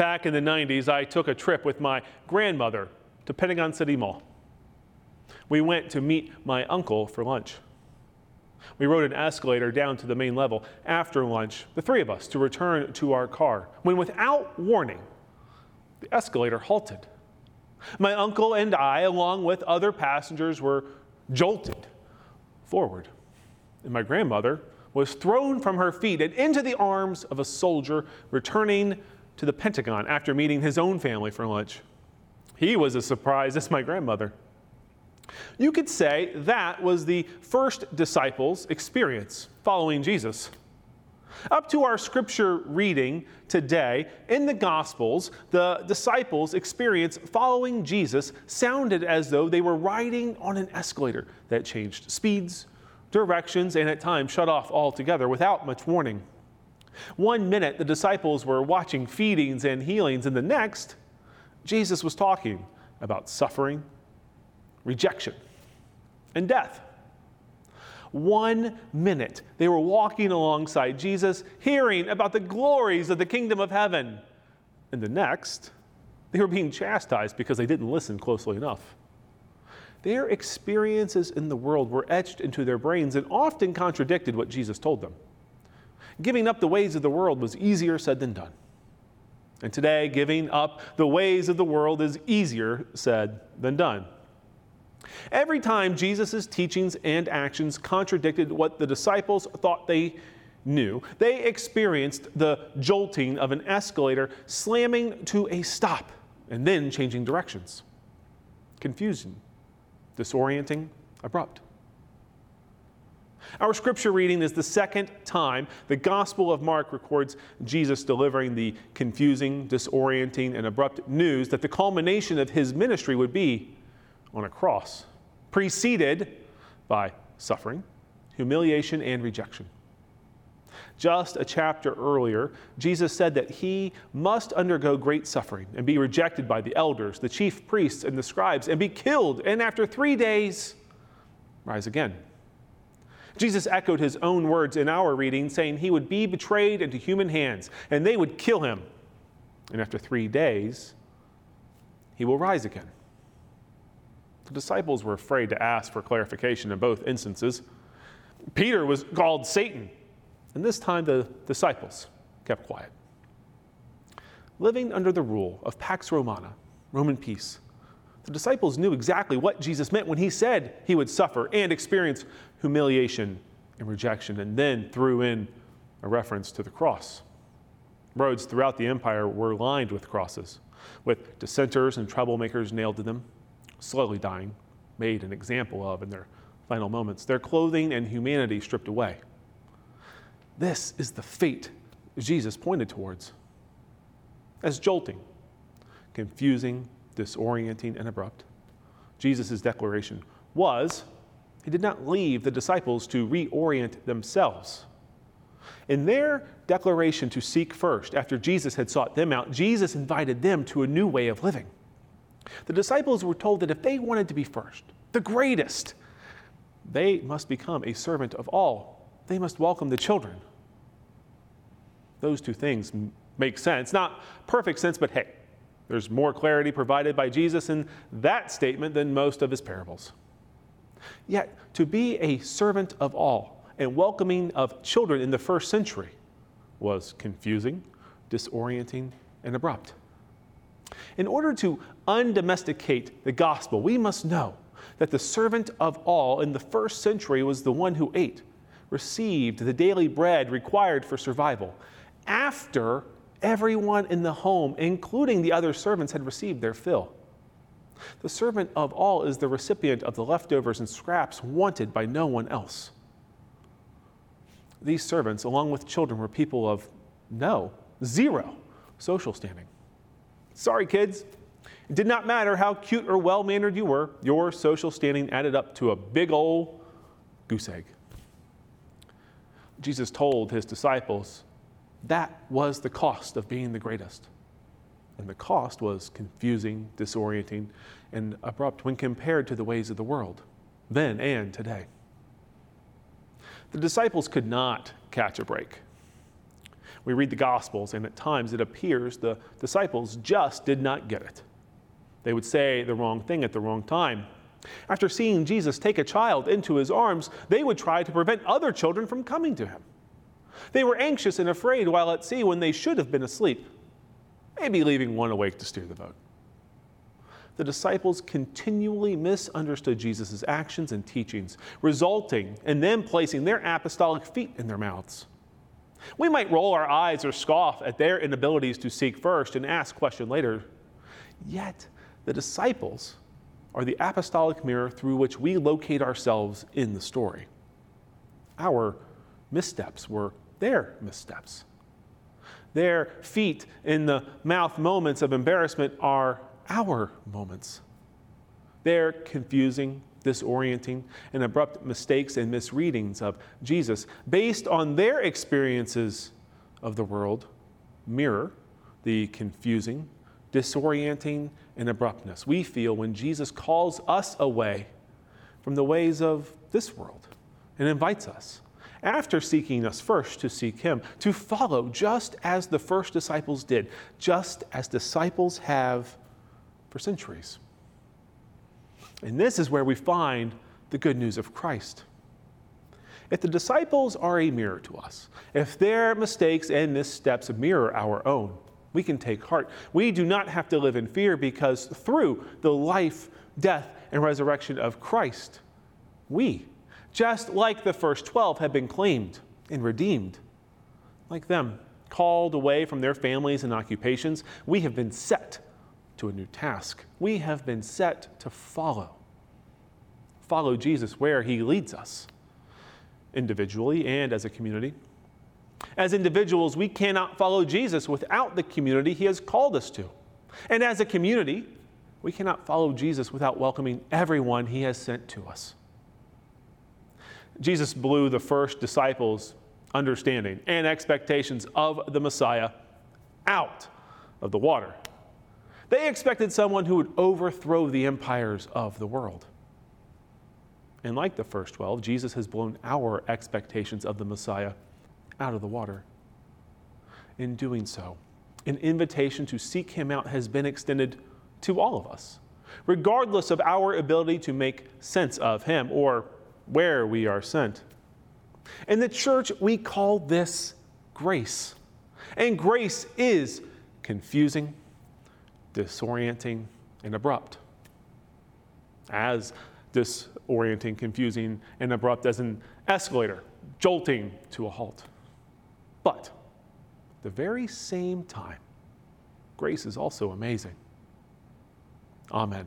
Back in the 90s, I took a trip with my grandmother to Pentagon City Mall. We went to meet my uncle for lunch. We rode an escalator down to the main level after lunch, the three of us, to return to our car, when without warning, the escalator halted. My uncle and I, along with other passengers, were jolted forward. And my grandmother was thrown from her feet and into the arms of a soldier returning to the Pentagon after meeting his own family for lunch. He was as surprised as my grandmother. You could say that was the first disciples' experience following Jesus. Up to our scripture reading today in the Gospels, the disciples' experience following Jesus sounded as though they were riding on an escalator that changed speeds, directions, and at times shut off altogether without much warning. One minute, the disciples were watching feedings and healings, and the next, Jesus was talking about suffering, rejection, and death. One minute, they were walking alongside Jesus, hearing about the glories of the kingdom of heaven. And the next, they were being chastised because they didn't listen closely enough. Their experiences in the world were etched into their brains and often contradicted what Jesus told them. Giving up the ways of the world was easier said than done. And today, giving up the ways of the world is easier said than done. Every time Jesus' teachings and actions contradicted what the disciples thought they knew, they experienced the jolting of an escalator slamming to a stop and then changing directions. Confusing, disorienting, abrupt. Our scripture reading is the second time the Gospel of Mark records Jesus delivering the confusing, disorienting, and abrupt news that the culmination of his ministry would be on a cross, preceded by suffering, humiliation, and rejection. Just a chapter earlier, Jesus said that he must undergo great suffering and be rejected by the elders, the chief priests, and the scribes, and be killed, and after three days, rise again. Jesus echoed his own words in our reading, saying he would be betrayed into human hands, and they would kill him. And after three days, he will rise again. The disciples were afraid to ask for clarification in both instances. Peter was called Satan, and this time the disciples kept quiet. Living under the rule of Pax Romana, Roman peace, the disciples knew exactly what Jesus meant when he said he would suffer and experience humiliation and rejection, and then threw in a reference to the cross. Roads throughout the empire were lined with crosses, with dissenters and troublemakers nailed to them slowly dying, made an example of in their final moments, their clothing and humanity stripped away. This is the fate Jesus pointed towards. As jolting, confusing, disorienting, and abrupt, Jesus' declaration was he did not leave the disciples to reorient themselves. In their declaration to seek first, after Jesus had sought them out, Jesus invited them to a new way of living. The disciples were told that if they wanted to be first, the greatest, they must become a servant of all. They must welcome the children. Those two things make sense. Not perfect sense, but hey, there's more clarity provided by Jesus in that statement than most of his parables. Yet, to be a servant of all and welcoming of children in the first century was confusing, disorienting, and abrupt. In order to undomesticate the gospel, we must know that the servant of all in the first century was the one who ate, received the daily bread required for survival, after everyone in the home, including the other servants, had received their fill. The servant of all is the recipient of the leftovers and scraps wanted by no one else. These servants, along with children, were people of no, zero social standing. Sorry, kids. It did not matter how cute or well mannered you were, your social standing added up to a big old goose egg. Jesus told his disciples that was the cost of being the greatest. And the cost was confusing, disorienting, and abrupt when compared to the ways of the world, then and today. The disciples could not catch a break. We read the Gospels, and at times it appears the disciples just did not get it. They would say the wrong thing at the wrong time. After seeing Jesus take a child into his arms, they would try to prevent other children from coming to him. They were anxious and afraid while at sea when they should have been asleep, maybe leaving one awake to steer the boat. The disciples continually misunderstood Jesus' actions and teachings, resulting in them placing their apostolic feet in their mouths. We might roll our eyes or scoff at their inabilities to seek first and ask question later. Yet, the disciples are the apostolic mirror through which we locate ourselves in the story. Our missteps were their missteps. Their feet in the mouth moments of embarrassment are our moments. Their confusing, disorienting, and abrupt mistakes and misreadings of Jesus, based on their experiences of the world, mirror the confusing, disorienting, and abruptness we feel when Jesus calls us away from the ways of this world and invites us, after seeking us first, to seek Him, to follow just as the first disciples did, just as disciples have for centuries. And this is where we find the good news of Christ. If the disciples are a mirror to us, if their mistakes and missteps mirror our own, we can take heart. We do not have to live in fear because through the life, death, and resurrection of Christ, we, just like the first 12, have been claimed and redeemed. Like them, called away from their families and occupations, we have been set to a new task. We have been set to follow. Follow Jesus where he leads us, individually and as a community. As individuals, we cannot follow Jesus without the community he has called us to. And as a community, we cannot follow Jesus without welcoming everyone he has sent to us. Jesus blew the first disciples' understanding and expectations of the Messiah out of the water. They expected someone who would overthrow the empires of the world. And like the first 12, Jesus has blown our expectations of the Messiah out of the water. In doing so, an invitation to seek him out has been extended to all of us, regardless of our ability to make sense of him or where we are sent. In the church, we call this grace. And grace is confusing, disorienting, and abrupt. As disorienting, confusing, and abrupt as an escalator, jolting to a halt. But the very same time, grace is also amazing. Amen.